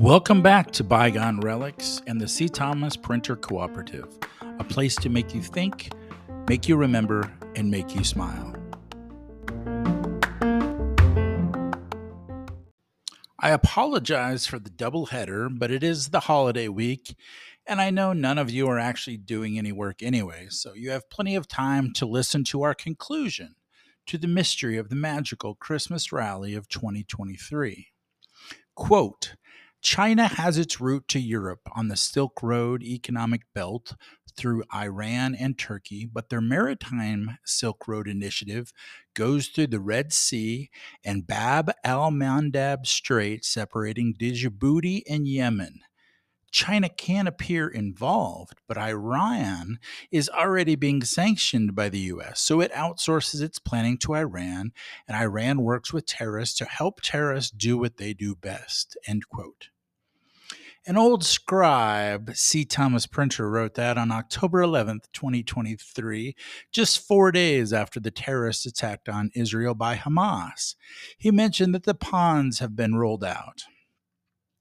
Welcome back to Bygone Relics and the C. Thomas Printer Cooperative, a place to make you think, make you remember, and make you smile. I apologize for the double header, but it is the holiday week, and I know none of you are actually doing any work anyway, so you have plenty of time to listen to our conclusion to the mystery of the magical Christmas rally of 2023. Quote, China has its route to Europe on the Silk Road economic belt through Iran and Turkey, but their maritime Silk Road initiative goes through the Red Sea and Bab al Mandab Strait, separating Djibouti and Yemen. China can appear involved, but Iran is already being sanctioned by the US, so it outsources its planning to Iran, and Iran works with terrorists to help terrorists do what they do best. End quote. An old scribe, C. Thomas Printer, wrote that on October 11th, 2023, just four days after the terrorist attack on Israel by Hamas. He mentioned that the pawns have been rolled out.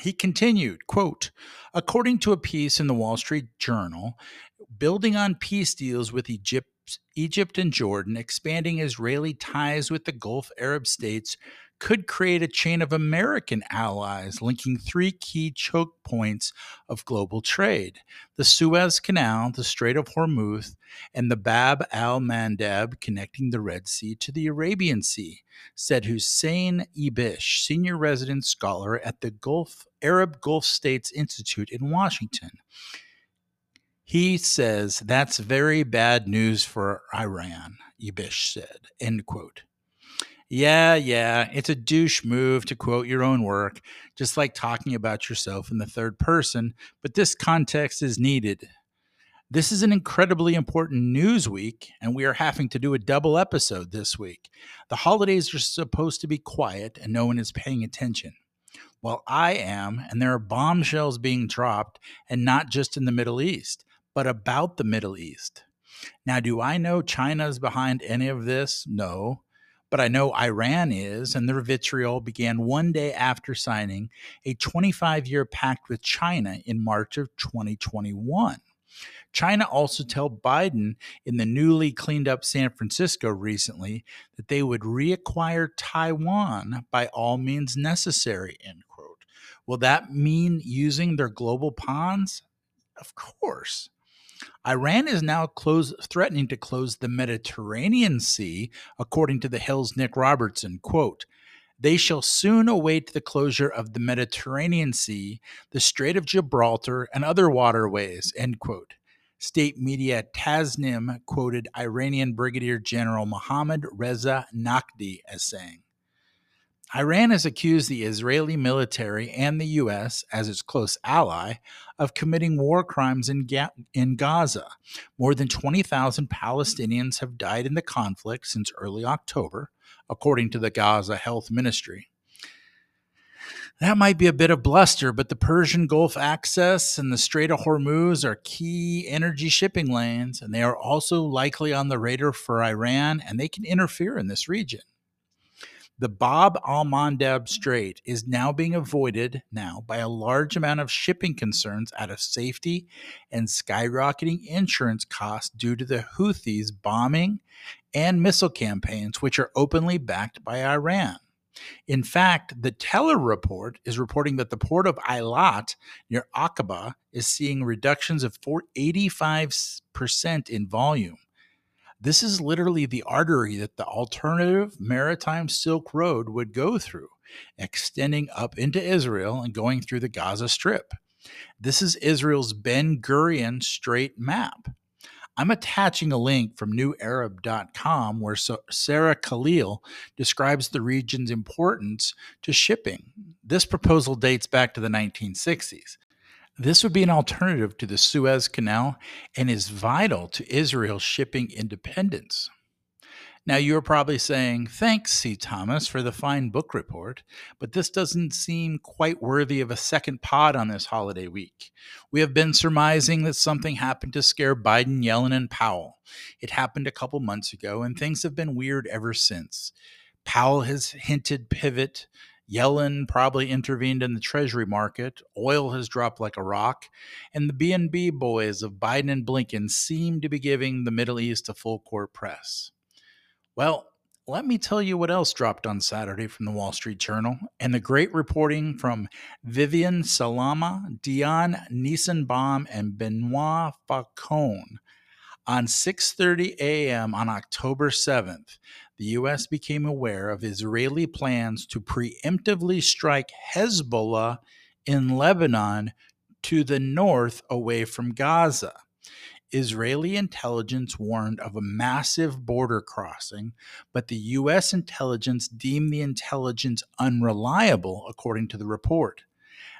He continued, quote, according to a piece in the Wall Street Journal, building on peace deals with Egypt, Egypt and Jordan, expanding Israeli ties with the Gulf Arab states could create a chain of American allies linking three key choke points of global trade the Suez Canal, the Strait of Hormuz, and the Bab al Mandab connecting the Red Sea to the Arabian Sea, said Hussein Ibish, senior resident scholar at the Gulf Arab Gulf States Institute in Washington. He says that's very bad news for Iran, Ibish said. End quote. Yeah, yeah, it's a douche move to quote your own work, just like talking about yourself in the third person, but this context is needed. This is an incredibly important news week, and we are having to do a double episode this week. The holidays are supposed to be quiet and no one is paying attention. Well, I am, and there are bombshells being dropped, and not just in the Middle East, but about the Middle East. Now, do I know China's behind any of this? No but I know Iran is, and their vitriol began one day after signing a 25 year pact with China in March of 2021. China also told Biden in the newly cleaned up San Francisco recently that they would reacquire Taiwan by all means necessary, end quote. Will that mean using their global pawns? Of course. Iran is now close, threatening to close the Mediterranean Sea, according to the Hill's Nick Robertson. Quote, they shall soon await the closure of the Mediterranean Sea, the Strait of Gibraltar, and other waterways, end quote. State media Tasnim quoted Iranian Brigadier General Mohammad Reza Naqdi as saying, Iran has accused the Israeli military and the U.S., as its close ally, of committing war crimes in, Ga- in Gaza. More than 20,000 Palestinians have died in the conflict since early October, according to the Gaza Health Ministry. That might be a bit of bluster, but the Persian Gulf access and the Strait of Hormuz are key energy shipping lanes, and they are also likely on the radar for Iran, and they can interfere in this region. The Bab al Mandab Strait is now being avoided now by a large amount of shipping concerns out of safety and skyrocketing insurance costs due to the Houthis bombing and missile campaigns, which are openly backed by Iran. In fact, the Teller report is reporting that the port of Eilat near Aqaba is seeing reductions of 85% in volume. This is literally the artery that the alternative maritime Silk Road would go through, extending up into Israel and going through the Gaza Strip. This is Israel's Ben Gurion Strait map. I'm attaching a link from newarab.com where Sarah Khalil describes the region's importance to shipping. This proposal dates back to the 1960s. This would be an alternative to the Suez Canal and is vital to Israel's shipping independence. Now, you're probably saying, Thanks, C. Thomas, for the fine book report, but this doesn't seem quite worthy of a second pod on this holiday week. We have been surmising that something happened to scare Biden, Yellen, and Powell. It happened a couple months ago, and things have been weird ever since. Powell has hinted pivot. Yellen probably intervened in the treasury market. Oil has dropped like a rock, and the B&B boys of Biden and Blinken seem to be giving the Middle East a full court press. Well, let me tell you what else dropped on Saturday from the Wall Street Journal and the great reporting from Vivian Salama, Dion Nissenbaum, and Benoit Faucon. On 6:30 a.m. on October 7th, the US became aware of Israeli plans to preemptively strike Hezbollah in Lebanon to the north away from Gaza. Israeli intelligence warned of a massive border crossing, but the U.S. intelligence deemed the intelligence unreliable, according to the report.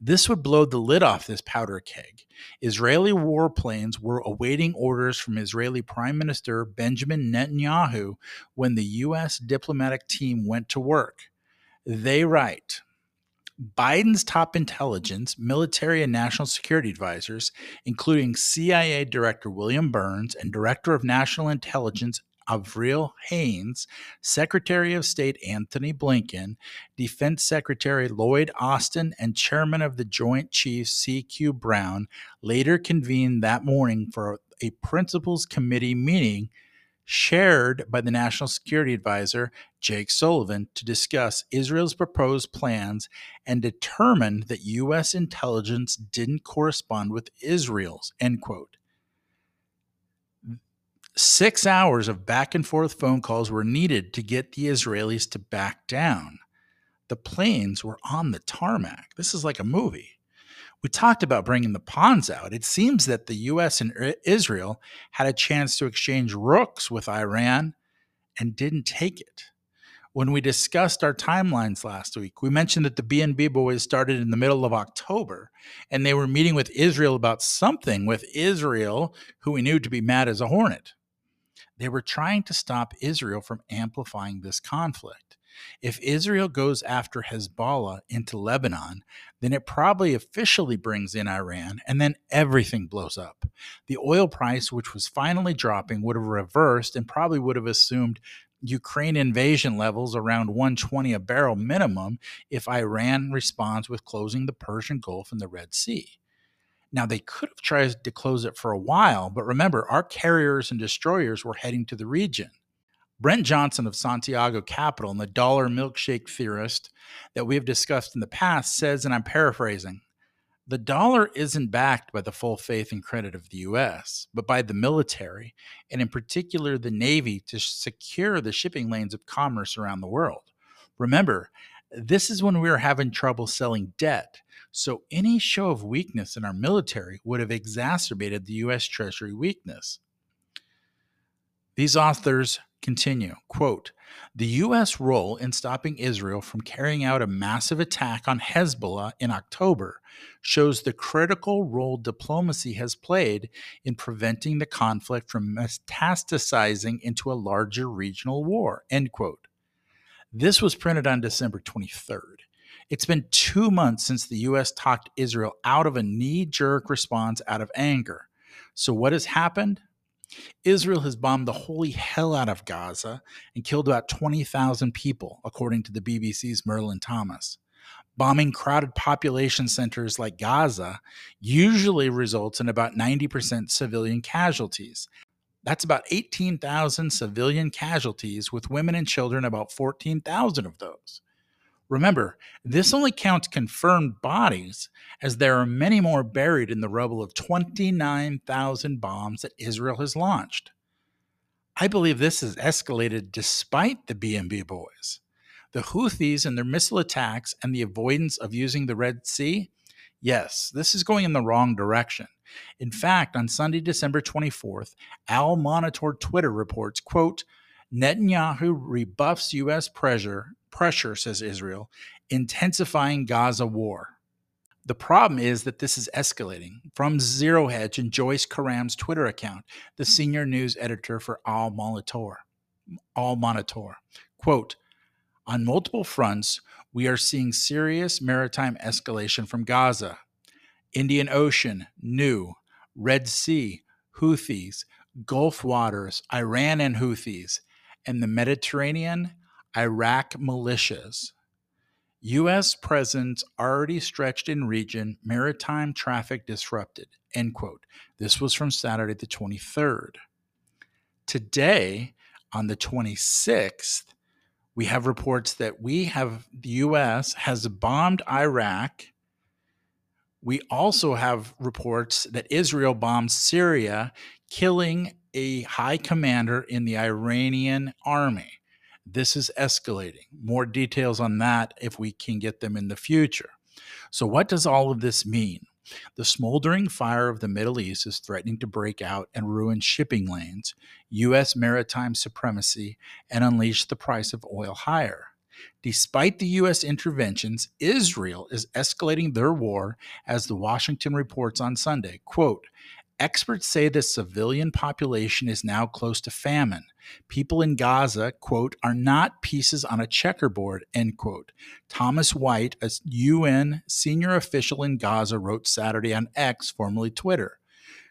This would blow the lid off this powder keg. Israeli warplanes were awaiting orders from Israeli Prime Minister Benjamin Netanyahu when the U.S. diplomatic team went to work. They write Biden's top intelligence, military, and national security advisors, including CIA Director William Burns and Director of National Intelligence Avril Haines, Secretary of State Antony Blinken, Defense Secretary Lloyd Austin, and Chairman of the Joint Chiefs C.Q. Brown later convened that morning for a Principals Committee meeting shared by the National Security Advisor Jake Sullivan to discuss Israel's proposed plans and determined that U.S. intelligence didn't correspond with Israel's. End quote. Six hours of back and forth phone calls were needed to get the Israelis to back down. The planes were on the tarmac. This is like a movie we talked about bringing the pawns out. It seems that the U.S. and Israel had a chance to exchange rooks with Iran and didn't take it. When we discussed our timelines last week, we mentioned that the B&B boys started in the middle of October and they were meeting with Israel about something with Israel, who we knew to be mad as a hornet. They were trying to stop Israel from amplifying this conflict. If Israel goes after Hezbollah into Lebanon, then it probably officially brings in Iran and then everything blows up. The oil price, which was finally dropping, would have reversed and probably would have assumed Ukraine invasion levels around 120 a barrel minimum if Iran responds with closing the Persian Gulf and the Red Sea. Now, they could have tried to close it for a while, but remember, our carriers and destroyers were heading to the region. Brent Johnson of Santiago Capital and the dollar milkshake theorist that we have discussed in the past says, and I'm paraphrasing, the dollar isn't backed by the full faith and credit of the US, but by the military, and in particular the Navy, to secure the shipping lanes of commerce around the world. Remember, this is when we were having trouble selling debt, so any show of weakness in our military would have exacerbated the US Treasury weakness. These authors continue quote the u.s role in stopping israel from carrying out a massive attack on hezbollah in october shows the critical role diplomacy has played in preventing the conflict from metastasizing into a larger regional war end quote this was printed on december 23rd it's been two months since the U.S. talked Israel out of a knee jerk response out of anger. So, what has happened? Israel has bombed the holy hell out of Gaza and killed about 20,000 people, according to the BBC's Merlyn Thomas. Bombing crowded population centers like Gaza usually results in about 90% civilian casualties. That's about 18,000 civilian casualties, with women and children about 14,000 of those. Remember, this only counts confirmed bodies, as there are many more buried in the rubble of 29,000 bombs that Israel has launched. I believe this has escalated despite the B&B boys. The Houthis and their missile attacks and the avoidance of using the Red Sea, yes, this is going in the wrong direction. In fact, on Sunday, December 24th, Al Monitor Twitter reports, quote, Netanyahu rebuffs U.S. pressure pressure, says Israel, intensifying Gaza war. The problem is that this is escalating. From Zero Hedge and Joyce Karam's Twitter account, the senior news editor for Al Monitor. Al Monitor. Quote, on multiple fronts, we are seeing serious maritime escalation from Gaza. Indian Ocean, new. Red Sea, Houthis, Gulf waters, Iran and Houthis, and the Mediterranean, Iraq militias. U.S. presence already stretched in region, maritime traffic disrupted. End quote. This was from Saturday the 23rd. Today, on the 26th, we have reports that we have the U.S. has bombed Iraq. We also have reports that Israel bombed Syria, killing a high commander in the Iranian army. This is escalating. More details on that if we can get them in the future. So, what does all of this mean? The smoldering fire of the Middle East is threatening to break out and ruin shipping lanes, U.S. maritime supremacy, and unleash the price of oil higher. Despite the U.S. interventions, Israel is escalating their war, as the Washington reports on Sunday. Quote, Experts say the civilian population is now close to famine. People in Gaza, quote, are not pieces on a checkerboard, end quote. Thomas White, a UN senior official in Gaza, wrote Saturday on X, formerly Twitter.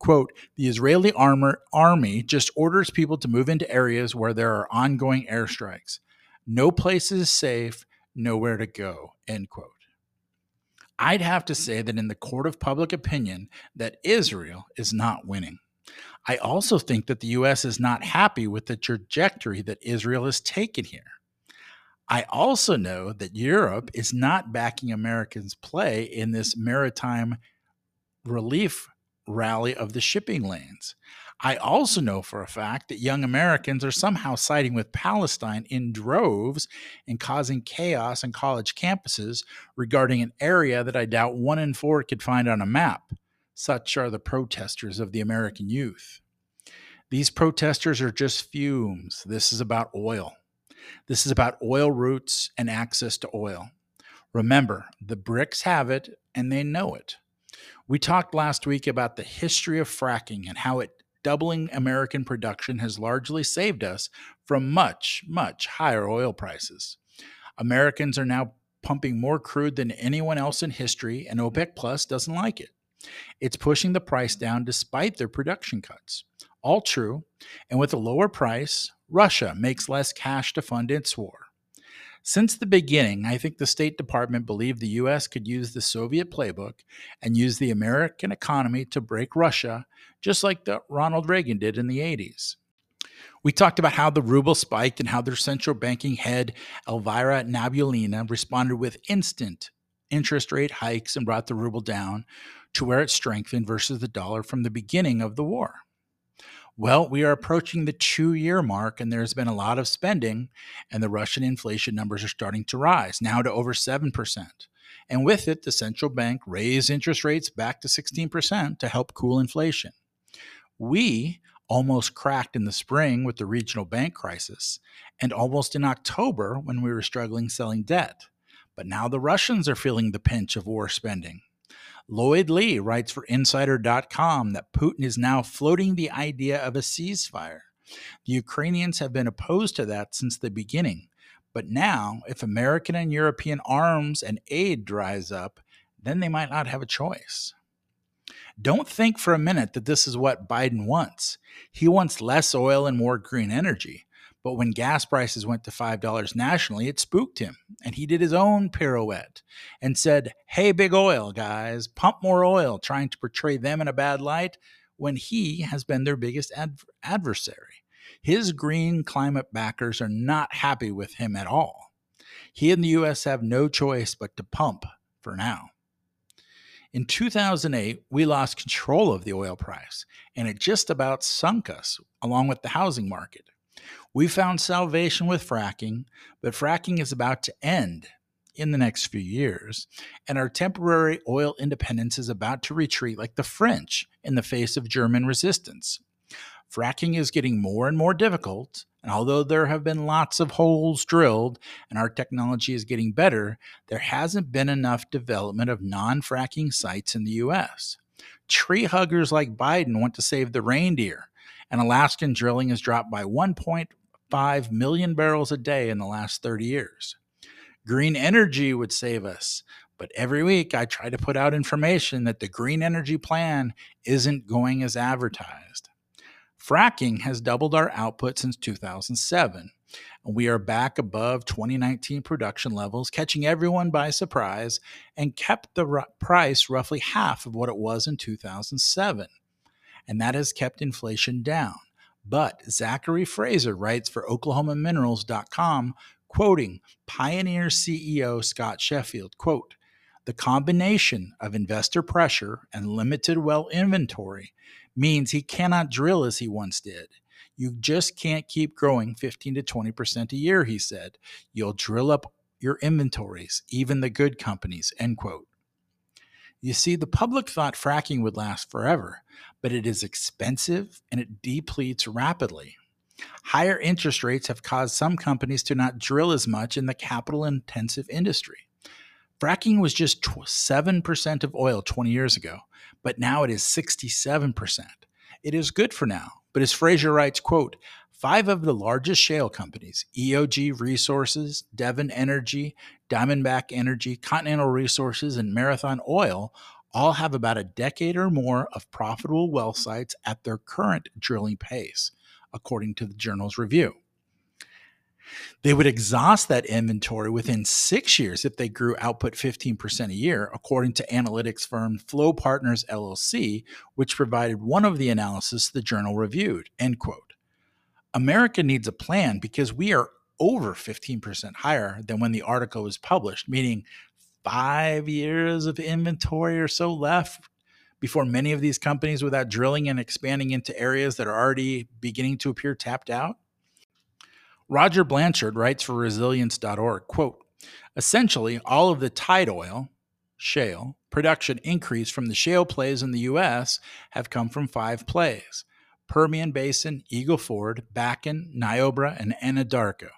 Quote, the Israeli armor, army just orders people to move into areas where there are ongoing airstrikes. No place is safe, nowhere to go, end quote. I'd have to say that in the court of public opinion that Israel is not winning. I also think that the US is not happy with the trajectory that Israel has taken here. I also know that Europe is not backing Americans' play in this maritime relief rally of the shipping lanes. I also know for a fact that young Americans are somehow siding with Palestine in droves and causing chaos on college campuses regarding an area that I doubt one in four could find on a map. Such are the protesters of the American youth. These protesters are just fumes. This is about oil. This is about oil routes and access to oil. Remember, the BRICS have it and they know it. We talked last week about the history of fracking and how it doubling American production has largely saved us from much, much higher oil prices. Americans are now pumping more crude than anyone else in history, and OPEC Plus doesn't like it. It's pushing the price down despite their production cuts. All true, and with a lower price, Russia makes less cash to fund its war. Since the beginning, I think the State Department believed the U.S. could use the Soviet playbook and use the American economy to break Russia, just like the Ronald Reagan did in the 80s. We talked about how the ruble spiked and how their central banking head, Elvira Nabiullina, responded with instant interest rate hikes and brought the ruble down to where it strengthened versus the dollar from the beginning of the war. Well, we are approaching the two year mark, and there's been a lot of spending, and the Russian inflation numbers are starting to rise, now to over 7%. And with it, the central bank raised interest rates back to 16% to help cool inflation. We almost cracked in the spring with the regional bank crisis, and almost in October when we were struggling selling debt. But now the Russians are feeling the pinch of war spending. Lloyd Lee writes for Insider.com that Putin is now floating the idea of a ceasefire. The Ukrainians have been opposed to that since the beginning. But now, if American and European arms and aid dries up, then they might not have a choice. Don't think for a minute that this is what Biden wants. He wants less oil and more green energy. But when gas prices went to $5 nationally, it spooked him. And he did his own pirouette and said, Hey, big oil guys, pump more oil, trying to portray them in a bad light when he has been their biggest ad- adversary. His green climate backers are not happy with him at all. He and the U.S. have no choice but to pump for now. In 2008, we lost control of the oil price, and it just about sunk us, along with the housing market. We found salvation with fracking, but fracking is about to end in the next few years, and our temporary oil independence is about to retreat like the French in the face of German resistance. Fracking is getting more and more difficult, and although there have been lots of holes drilled and our technology is getting better, there hasn't been enough development of non fracking sites in the US. Tree huggers like Biden want to save the reindeer, and Alaskan drilling has dropped by 1.5 1.5 million barrels a day in the last 30 years. Green energy would save us, but every week I try to put out information that the green energy plan isn't going as advertised. Fracking has doubled our output since 2007. And we are back above 2019 production levels, catching everyone by surprise, and kept the r- price roughly half of what it was in 2007. And that has kept inflation down. But Zachary Fraser writes for OklahomaMinerals.com, quoting Pioneer CEO Scott Sheffield, quote, the combination of investor pressure and limited well inventory means he cannot drill as he once did. You just can't keep growing 15 to 20% a year, he said. You'll drill up your inventories, even the good companies, end quote. You see, the public thought fracking would last forever, but it is expensive and it depletes rapidly. Higher interest rates have caused some companies to not drill as much in the capital intensive industry. Fracking was just 7% of oil 20 years ago, but now it is 67%. It is good for now, but as Fraser writes, quote, five of the largest shale companies, EOG Resources, Devon Energy, Diamondback Energy, Continental Resources, and Marathon Oil, all have about a decade or more of profitable well sites at their current drilling pace, according to the journal's review. They would exhaust that inventory within six years if they grew output 15% a year, according to analytics firm Flow Partners LLC, which provided one of the analysis the journal reviewed. End quote. America needs a plan because we are over 15% higher than when the article was published, meaning five years of inventory or so left before many of these companies without drilling and expanding into areas that are already beginning to appear tapped out? Roger Blanchard writes for resilience.org, quote, essentially all of the tight oil, shale, production increase from the shale plays in the U.S. have come from five plays Permian Basin, Eagle Ford, Bakken, Niobrara, and Anadarko.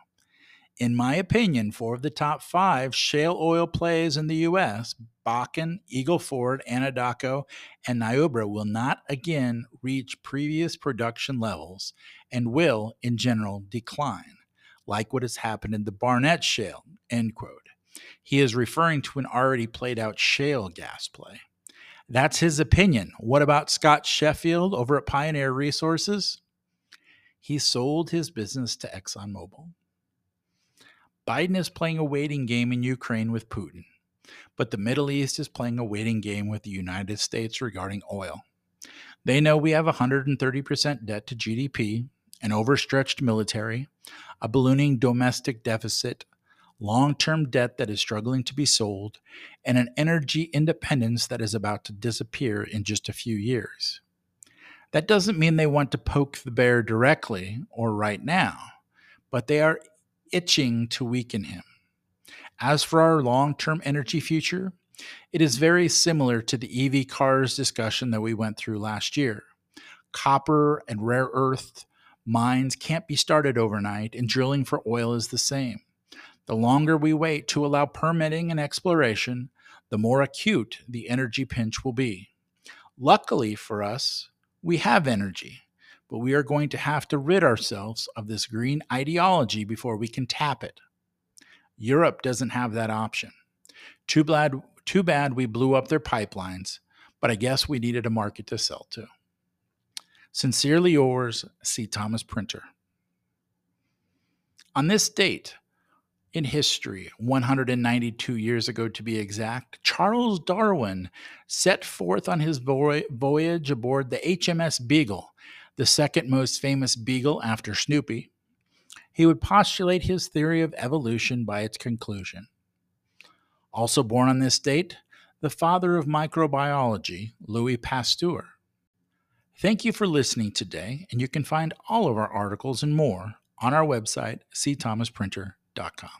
In my opinion, four of the top five shale oil plays in the U.S., Bakken, Eagle Ford, Anadarko, and Niobrara, will not again reach previous production levels and will, in general, decline like what has happened in the Barnett Shale, end quote. He is referring to an already played out shale gas play. That's his opinion. What about Scott Sheffield over at Pioneer Resources? He sold his business to ExxonMobil. Biden is playing a waiting game in Ukraine with Putin, but the Middle East is playing a waiting game with the United States regarding oil. They know we have 130% debt to GDP, an overstretched military, a ballooning domestic deficit, long term debt that is struggling to be sold, and an energy independence that is about to disappear in just a few years. That doesn't mean they want to poke the bear directly or right now, but they are itching to weaken him. As for our long term energy future, it is very similar to the EV cars discussion that we went through last year. Copper and rare earth Mines can't be started overnight, and drilling for oil is the same. The longer we wait to allow permitting and exploration, the more acute the energy pinch will be. Luckily for us, we have energy, but we are going to have to rid ourselves of this green ideology before we can tap it. Europe doesn't have that option. Too bad, too bad we blew up their pipelines, but I guess we needed a market to sell to. Sincerely yours, C. Thomas Printer. On this date in history, 192 years ago to be exact, Charles Darwin set forth on his voyage aboard the HMS Beagle, the second most famous beagle after Snoopy, he would postulate his theory of evolution by its conclusion. Also born on this date, the father of microbiology, Louis Pasteur. Thank you for listening today, and you can find all of our articles and more on our website, cthomasprinter.com.